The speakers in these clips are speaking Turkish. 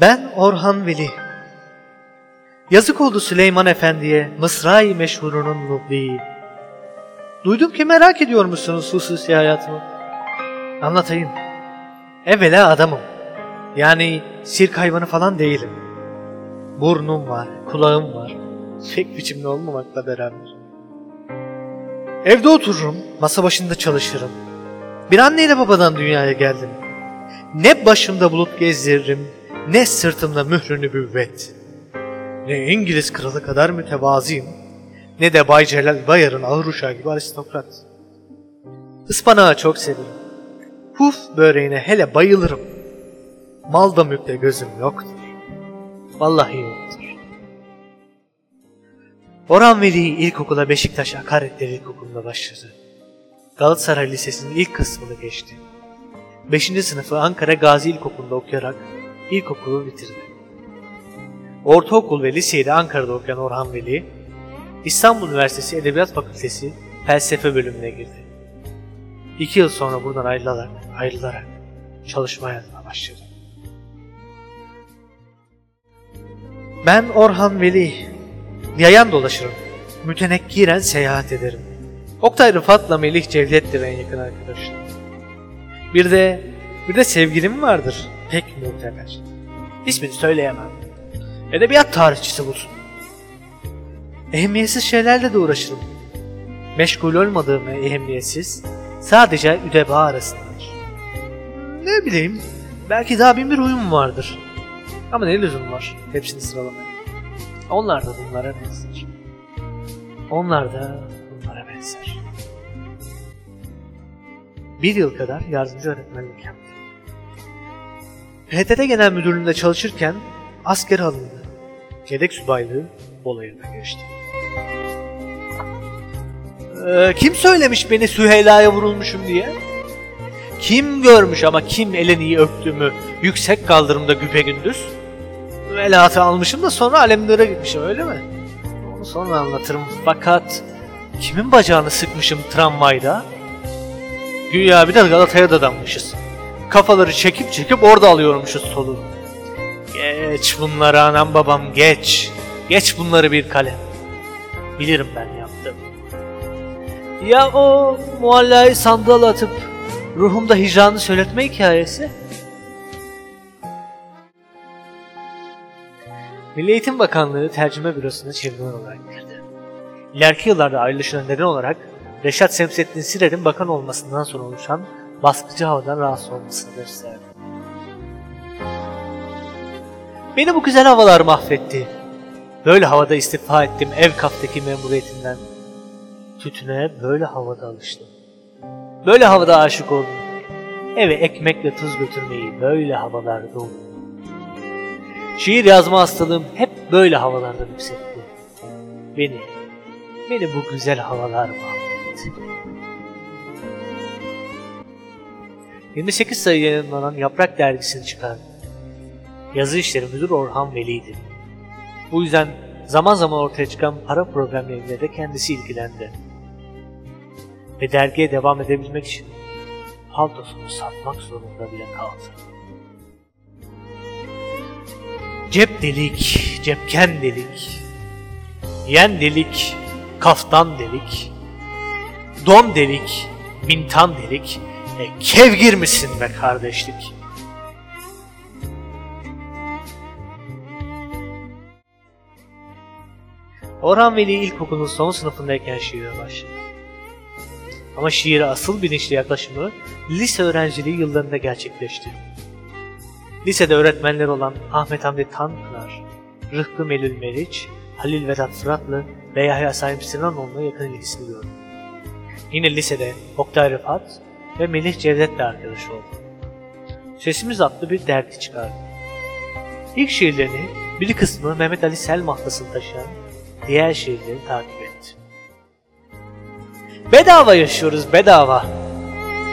Ben Orhan Veli. Yazık oldu Süleyman Efendi'ye, Mısra-i meşhurunun mubli. Duydum ki merak ediyormuşsunuz hususi hayatımı. Anlatayım. Evvela adamım. Yani sirk hayvanı falan değilim. Burnum var, kulağım var. Pek biçimli olmamakla beraber. Evde otururum, masa başında çalışırım. Bir anneyle babadan dünyaya geldim. Ne başımda bulut gezdiririm, ne sırtımda mührü nübüvvet. Ne İngiliz kralı kadar mütevazıyım, ne de Bay Celal Bayar'ın ağır uşağı gibi aristokrat. Ispanağı çok severim. Puf böreğine hele bayılırım. Malda mülkte gözüm yoktur. Vallahi yoktur. Orhan Veli ilkokula Beşiktaş Akaretleri İlkokulu'nda başladı. Galatasaray Lisesi'nin ilk kısmını geçti. 5. sınıfı Ankara Gazi İlkokulu'nda okuyarak ilkokulu bitirdi. Ortaokul ve liseyi de Ankara'da okuyan Orhan Veli, İstanbul Üniversitesi Edebiyat Fakültesi Felsefe bölümüne girdi. İki yıl sonra buradan ayrılarak, ayrılarak çalışma hayatına başladı. Ben Orhan Veli. Yayan dolaşırım. Mütenekkiren seyahat ederim. Oktay Rıfat'la Melih Cevdet'tir en yakın arkadaşlar. Bir de bir de sevgilim vardır. Pek muhteber. İsmini söyleyemem. Edebiyat tarihçisi bulsun. Ehemmiyetsiz şeylerle de uğraşırım. Meşgul olmadığım ve ehemmiyetsiz sadece üdeba arasındadır. Ne bileyim, belki daha bin bir uyum vardır. Ama ne lüzum var hepsini sıralamaya. Onlar da bunlara benzer. Onlar da bunlara benzer. Bir yıl kadar yardımcı öğretmenlik yaptı. PTT Genel Müdürlüğü'nde çalışırken asker alındı. Yedek subaylığı Bolayır'da geçti. Ee, kim söylemiş beni Süheyla'ya vurulmuşum diye? Kim görmüş ama kim elini öptüğümü yüksek kaldırımda güpe gündüz? Velatı almışım da sonra alemlere gitmişim öyle mi? Onu sonra anlatırım fakat kimin bacağını sıkmışım tramvayda? Güya bir de Galata'ya dadanmışız. Kafaları çekip çekip orada alıyormuşuz soluğu. Geç bunları anam babam geç. Geç bunları bir kalem. Bilirim ben yaptım. Ya o muallayı sandığa atıp ruhumda hicranı söyletme hikayesi? Milli Eğitim Bakanlığı Tercüme Bürosu'na çevirmen olarak girdi. İleriki yıllarda ayrılışına neden olarak Reşat Semsettin Sirer'in bakan olmasından sonra oluşan baskıcı havadan rahatsız olmasını gösterdi. Beni bu güzel havalar mahvetti. Böyle havada istifa ettim ev kaftaki memuriyetimden. Tütüne böyle havada alıştım. Böyle havada aşık oldum. Eve ekmekle tuz götürmeyi böyle havalarda oldum. Şiir yazma hastalığım hep böyle havalarda yükseltti. Beni, beni bu güzel havalar mahvetti. 28 sayı yayınlanan Yaprak dergisini çıkardı. Yazı işleri müdür Orhan Veli'ydi. Bu yüzden zaman zaman ortaya çıkan para problemleriyle de kendisi ilgilendi. Ve dergiye devam edebilmek için paltosunu satmak zorunda bile kaldı. Cep delik, cepken delik, yen delik, kaftan delik, don delik, mintan delik, e, kevgir misin be kardeşlik? Orhan Veli ilkokulun son sınıfındayken şiire başladı. Ama şiire asıl bilinçli yaklaşımı lise öğrenciliği yıllarında gerçekleşti. Lisede öğretmenler olan Ahmet Hamdi Tanpınar, Rıhkı Melül Meriç, Halil Vedat Fıratlı ve Yahya Saim Sinanoğlu'na yakın ilgisini gördü. Yine lisede Oktay Rıfat ve Melih Cevdet'le arkadaş oldu. Sesimiz adlı bir dergi çıkardı. İlk şiirlerini bir kısmı Mehmet Ali Sel mahlasını taşıyan diğer şiirleri takip etti. Bedava yaşıyoruz bedava.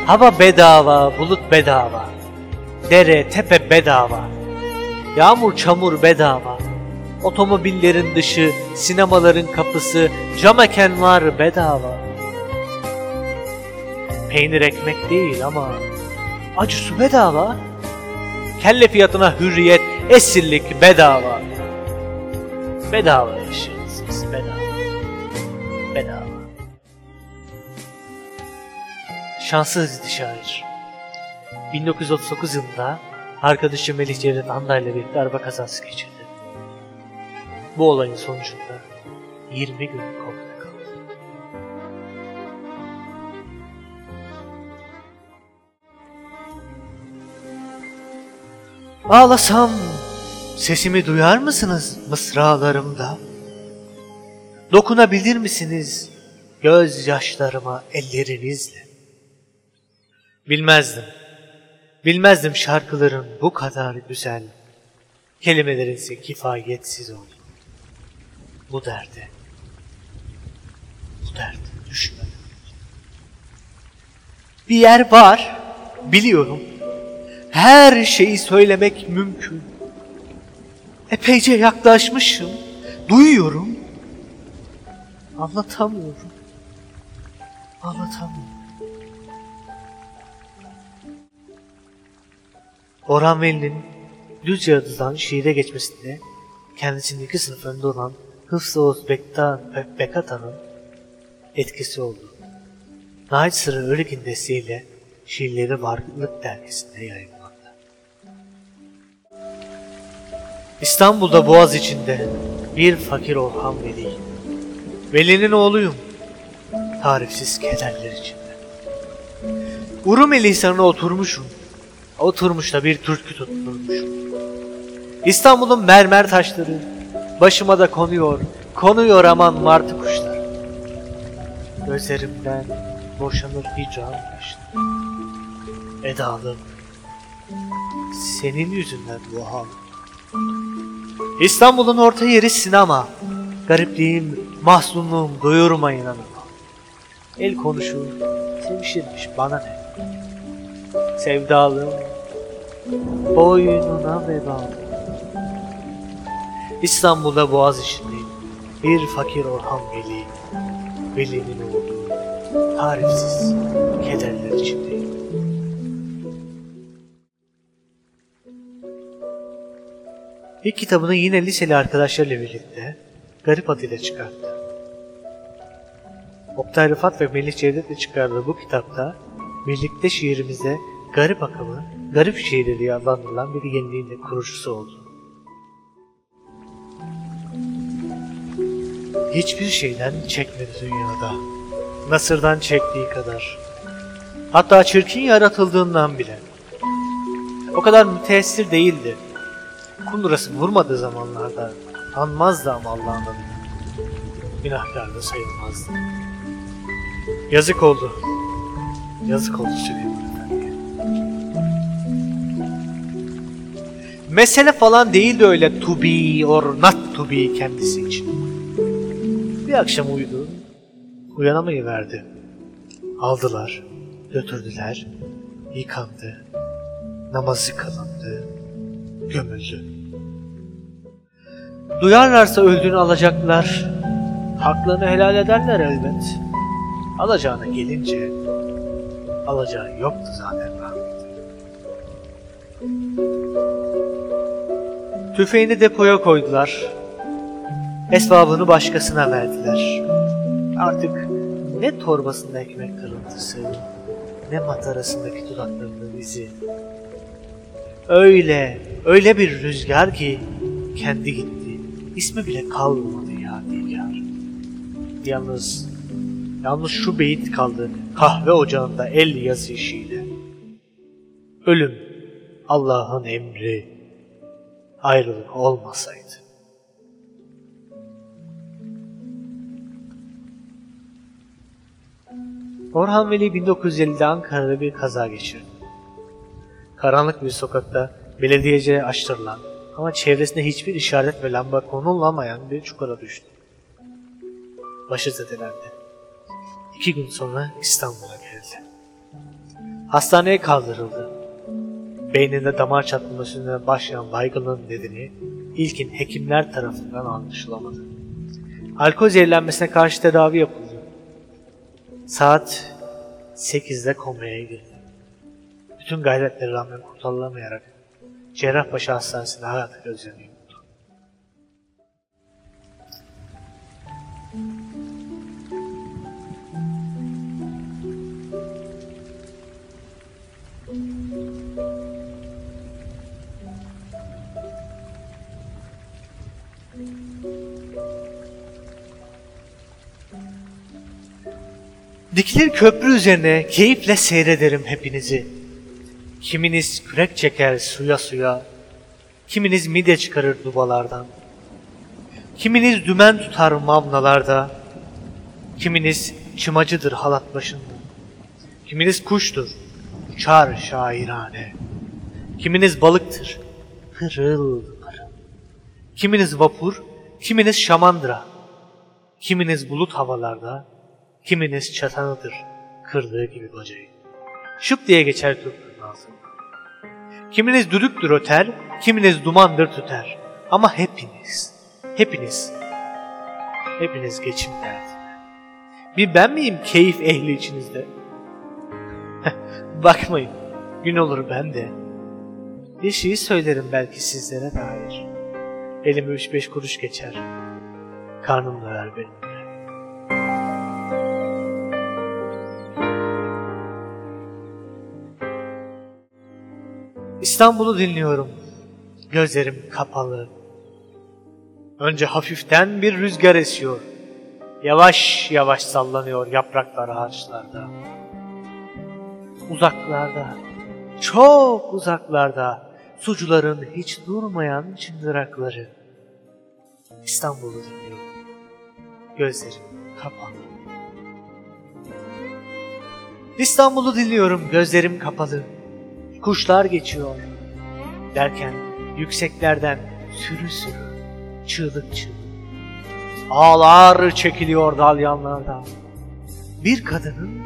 Hava bedava, bulut bedava. Dere, tepe bedava. Yağmur, çamur bedava. Otomobillerin dışı, sinemaların kapısı, cam var bedava. Peynir ekmek değil ama acı su bedava. Kelle fiyatına hürriyet, Esirlik bedava. Bedava yaşıyorsunuz, bedava. Bedava. Şanssızdı şair. 1939 yılında arkadaşı Melih Cevdet Anda ile birlikte araba kazası geçirdi. Bu olayın sonucunda 20 gün komada Ağlasam sesimi duyar mısınız mısralarımda? Dokunabilir misiniz gözyaşlarıma ellerinizle? Bilmezdim. Bilmezdim şarkıların bu kadar güzel. Kelimelerin ise kifayetsiz oldu. Bu derde. Bu derde düşmedim. Bir yer var. Biliyorum. Her şeyi söylemek mümkün. Epeyce yaklaşmışım. Duyuyorum. Anlatamıyorum. Anlatamıyorum. Orhan Veli'nin Düzce adıdan şiire geçmesinde kendisinin iki sınıf önde olan Hıfzı Oğuz Bekata'nın etkisi oldu. Nait Sıra Örgün desteğiyle şiirleri Varlık dergisinde yayınlandı. İstanbul'da Boğaz içinde bir fakir Orhan Veli. Veli'nin oğluyum. Tarifsiz kederler içinde. Urumeli Hisarı'na oturmuşum. Oturmuş da bir türkü tutturmuşum. İstanbul'un mermer taşları başıma da konuyor, konuyor aman martı kuşlar. Gözlerimden boşanır hicran yaşlı. Edalım, senin yüzünden bu hal. İstanbul'un orta yeri sinema. Garipliğim, mahzunluğum doyurmayın hanım. El konuşur, sevişirmiş bana ne. Sevdalım, boynuna veba. İstanbul'da boğaz içindeyim. Bir fakir Orhan Veli, Veli'nin olduğu tarifsiz kederler içindeyim. İlk kitabını yine liseli arkadaşlarıyla birlikte Garip adıyla çıkarttı. Oktay Rıfat ve Melih Cevdet'le çıkardığı bu kitapta birlikte şiirimize garip akımı, garip şiiri diye adlandırılan bir yeniliğin de kurucusu oldu. Hiçbir şeyden çekmedi dünyada. Nasırdan çektiği kadar. Hatta çirkin yaratıldığından bile. O kadar müteessir değildi. Kundurası vurmadığı zamanlarda anmazdı ama Allah'ın adını. Günahkar da sayılmazdı. Yazık oldu. Yazık oldu Süleyman. Mesele falan değildi öyle to be or not to be kendisi için. Bir akşam uyudu. Uyanamayıverdi. Aldılar, götürdüler, yıkandı, namazı kılındı, gömüldü. Duyarlarsa öldüğünü alacaklar, haklarını helal ederler elbet. Alacağına gelince, alacağı yoktu zaten. Tüfeğini depoya koydular. Esbabını başkasına verdiler. Artık ne torbasında ekmek kırıntısı, ne matarasındaki dudaklarının izi. Öyle, öyle bir rüzgar ki kendi gitti. İsmi bile kalmadı ya Digar. Yalnız, yalnız şu beyit kaldı kahve ocağında el yazı işiyle. Ölüm Allah'ın emri, ayrılık olmasaydı. Orhan Veli 1950'de Ankara'da bir kaza geçirdi. Karanlık bir sokakta belediyece açtırılan ama çevresinde hiçbir işaret ve lamba konulamayan bir çukura düştü. Başı zedelendi. İki gün sonra İstanbul'a geldi. Hastaneye kaldırıldı. Beyninde damar çatlamasına başlayan baygınlığın nedeni ilkin hekimler tarafından anlaşılamadı. Alkol zehirlenmesine karşı tedavi yapıldı. Saat 8'de komaya girdi. Bütün gayretlere rağmen kurtarılamayarak Cerrahpaşa Hastanesi'nde hayata gözlerini yumdu. Dikilir köprü üzerine keyifle seyrederim hepinizi. Kiminiz kürek çeker suya suya, kiminiz mide çıkarır dubalardan. Kiminiz dümen tutar mavnalarda, kiminiz çımacıdır halat başında. Kiminiz kuştur, uçar şairane. Kiminiz balıktır, pırıl pırıl. Kiminiz vapur, kiminiz şamandıra. Kiminiz bulut havalarda, kiminiz çatanıdır kırdığı gibi bacayı. Şıp diye geçer ağzı. Kiminiz düdüktür öter, kiminiz dumandır tüter. Ama hepiniz, hepiniz, hepiniz geçim derdinde. Bir ben miyim keyif ehli içinizde? Bakmayın, gün olur ben de. Bir şey söylerim belki sizlere dair. Elime üç beş kuruş geçer. Karnım doyar benim İstanbul'u dinliyorum. Gözlerim kapalı. Önce hafiften bir rüzgar esiyor. Yavaş yavaş sallanıyor yapraklar ağaçlarda. Uzaklarda, çok uzaklarda sucuların hiç durmayan çıngırakları. İstanbul'u dinliyorum. Gözlerim kapalı. İstanbul'u dinliyorum gözlerim kapalı. Kuşlar geçiyor. Derken yükseklerden sürü sürü, çığlık çığlık. Ağlar çekiliyor dalyanlardan. Bir kadının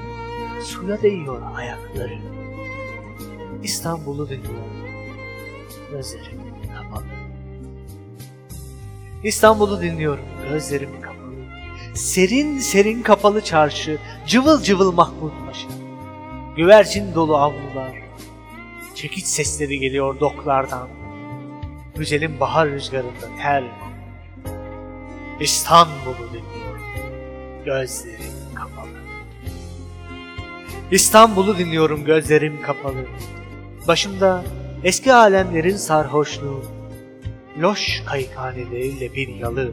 suya değiyor ayakları. İstanbul'u dinliyorum. Gözlerim kapalı. İstanbul'u dinliyorum. Gözlerim kapalı. Serin serin kapalı çarşı, cıvıl cıvıl Mahmut Paşa. Güvercin dolu avlular, Çekiç sesleri geliyor doklardan. Güzelim bahar rüzgarında tel. İstanbul'u dinliyorum. Gözlerim kapalı. İstanbul'u dinliyorum gözlerim kapalı. Başımda eski alemlerin sarhoşluğu. Loş kayıkhaneleriyle bir yalı.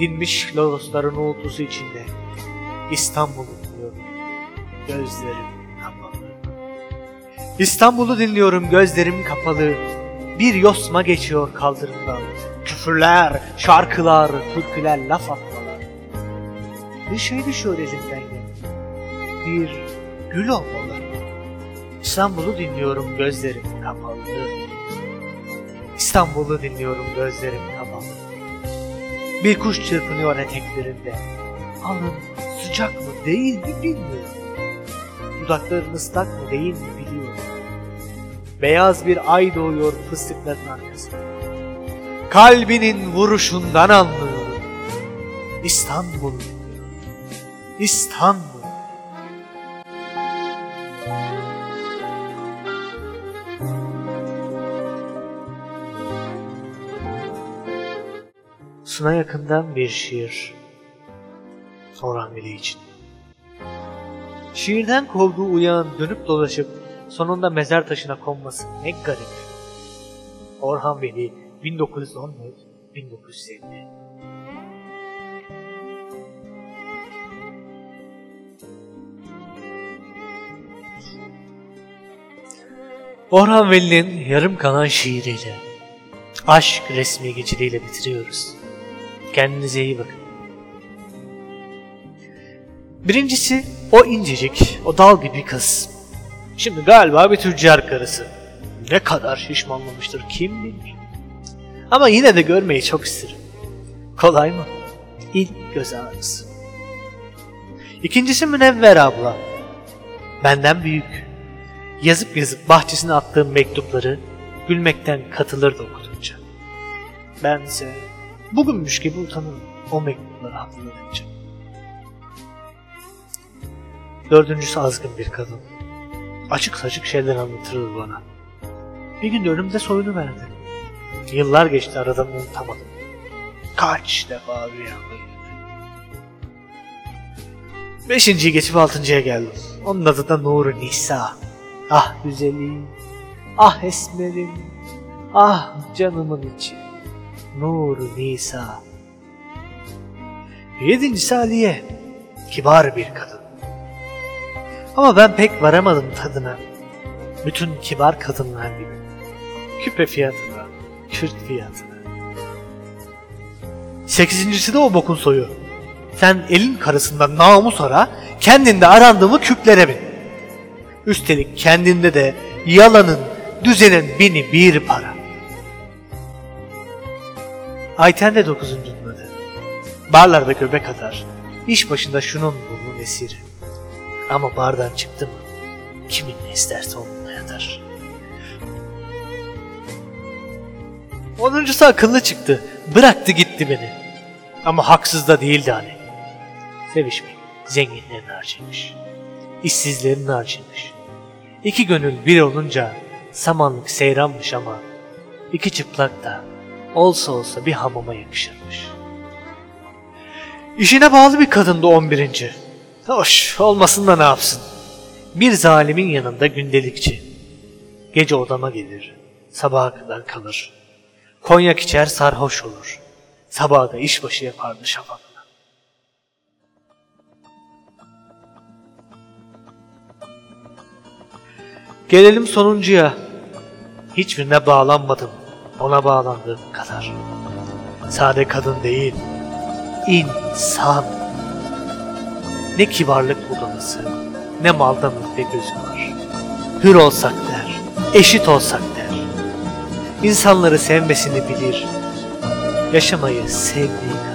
Dinmiş lodosların uğultusu içinde. İstanbul'u dinliyorum. Gözlerim. İstanbul'u dinliyorum gözlerim kapalı. Bir yosma geçiyor kaldırımdan. Küfürler, şarkılar, türküler, laf atmalar. Bir şey düşüyor elimden. Bir gül olmalı. İstanbul'u dinliyorum gözlerim kapalı. İstanbul'u dinliyorum gözlerim kapalı. Bir kuş çırpınıyor eteklerinde. Alın sıcak mı değil mi bilmiyorum. Dudakların ıslak mı değil mi biliyorum. Beyaz bir ay doğuyor fıstıkların arkasında. Kalbinin vuruşundan anlıyorum. İstanbul. İstanbul. Suna yakından bir şiir. Orhan Veli için. Şiirden kovduğu uyağın dönüp dolaşıp sonunda mezar taşına konması ne garip. Orhan Veli 1914-1950 Orhan Veli'nin yarım kalan şiiriyle, aşk resmi geçidiyle bitiriyoruz. Kendinize iyi bakın. Birincisi o incecik, o dal gibi kız. Şimdi galiba bir tüccar karısı. Ne kadar şişmanlamıştır kim bilir. Ama yine de görmeyi çok isterim. Kolay mı? İlk göz ağrısı. İkincisi Münevver abla. Benden büyük. Yazıp yazıp bahçesine attığım mektupları gülmekten katılırdı okutunca. Bense bugünmüş gibi utanırım o mektupları hatırlayınca. Dördüncüsü azgın bir kadın. Açık saçık şeyler anlatırdı bana. Bir gün de önümde soyunu verdi. Yıllar geçti aradan unutamadım. Kaç defa rüyamda. Beşinciyi geçip altıncıya geldim. Onun adı da Nuri Nisa. Ah güzelim, ah esmerim, ah canımın içi. Nuri Nisa. Yedincisi Aliye. Kibar bir kadın. Ama ben pek varamadım tadına. Bütün kibar kadınlar gibi. Küpe fiyatına, kürt fiyatına. Sekizincisi de o bokun soyu. Sen elin karısından namus ara, kendinde arandığımı küplere bin. Üstelik kendinde de yalanın, düzenin bini bir para. Ayten de dokuzuncunun adı. Barlarda göbek atar. İş başında şunun bunun esiri. Ama bardan çıktı mı kimin ne isterse onunla yatar. Onuncusu akıllı çıktı. Bıraktı gitti beni. Ama haksız da değildi hani. Sevişmek zenginlerin harcıymış. İşsizlerin harcıymış. İki gönül bir olunca samanlık seyranmış ama iki çıplak da olsa olsa bir hamama yakışırmış. İşine bağlı bir kadındı 11. Hoş olmasın da ne yapsın. Bir zalimin yanında gündelikçi. Gece odama gelir, sabaha kadar kalır. Konyak içer sarhoş olur. Sabaha da işbaşı yapardı şafakla. Gelelim sonuncuya. Hiçbirine bağlanmadım. Ona bağlandığım kadar. Sade kadın değil, insan. Ne kibarlık budalası, ne malda mülkte gözü var. Hür olsak der, eşit olsak der. İnsanları sevmesini bilir, yaşamayı sevdiği kadar.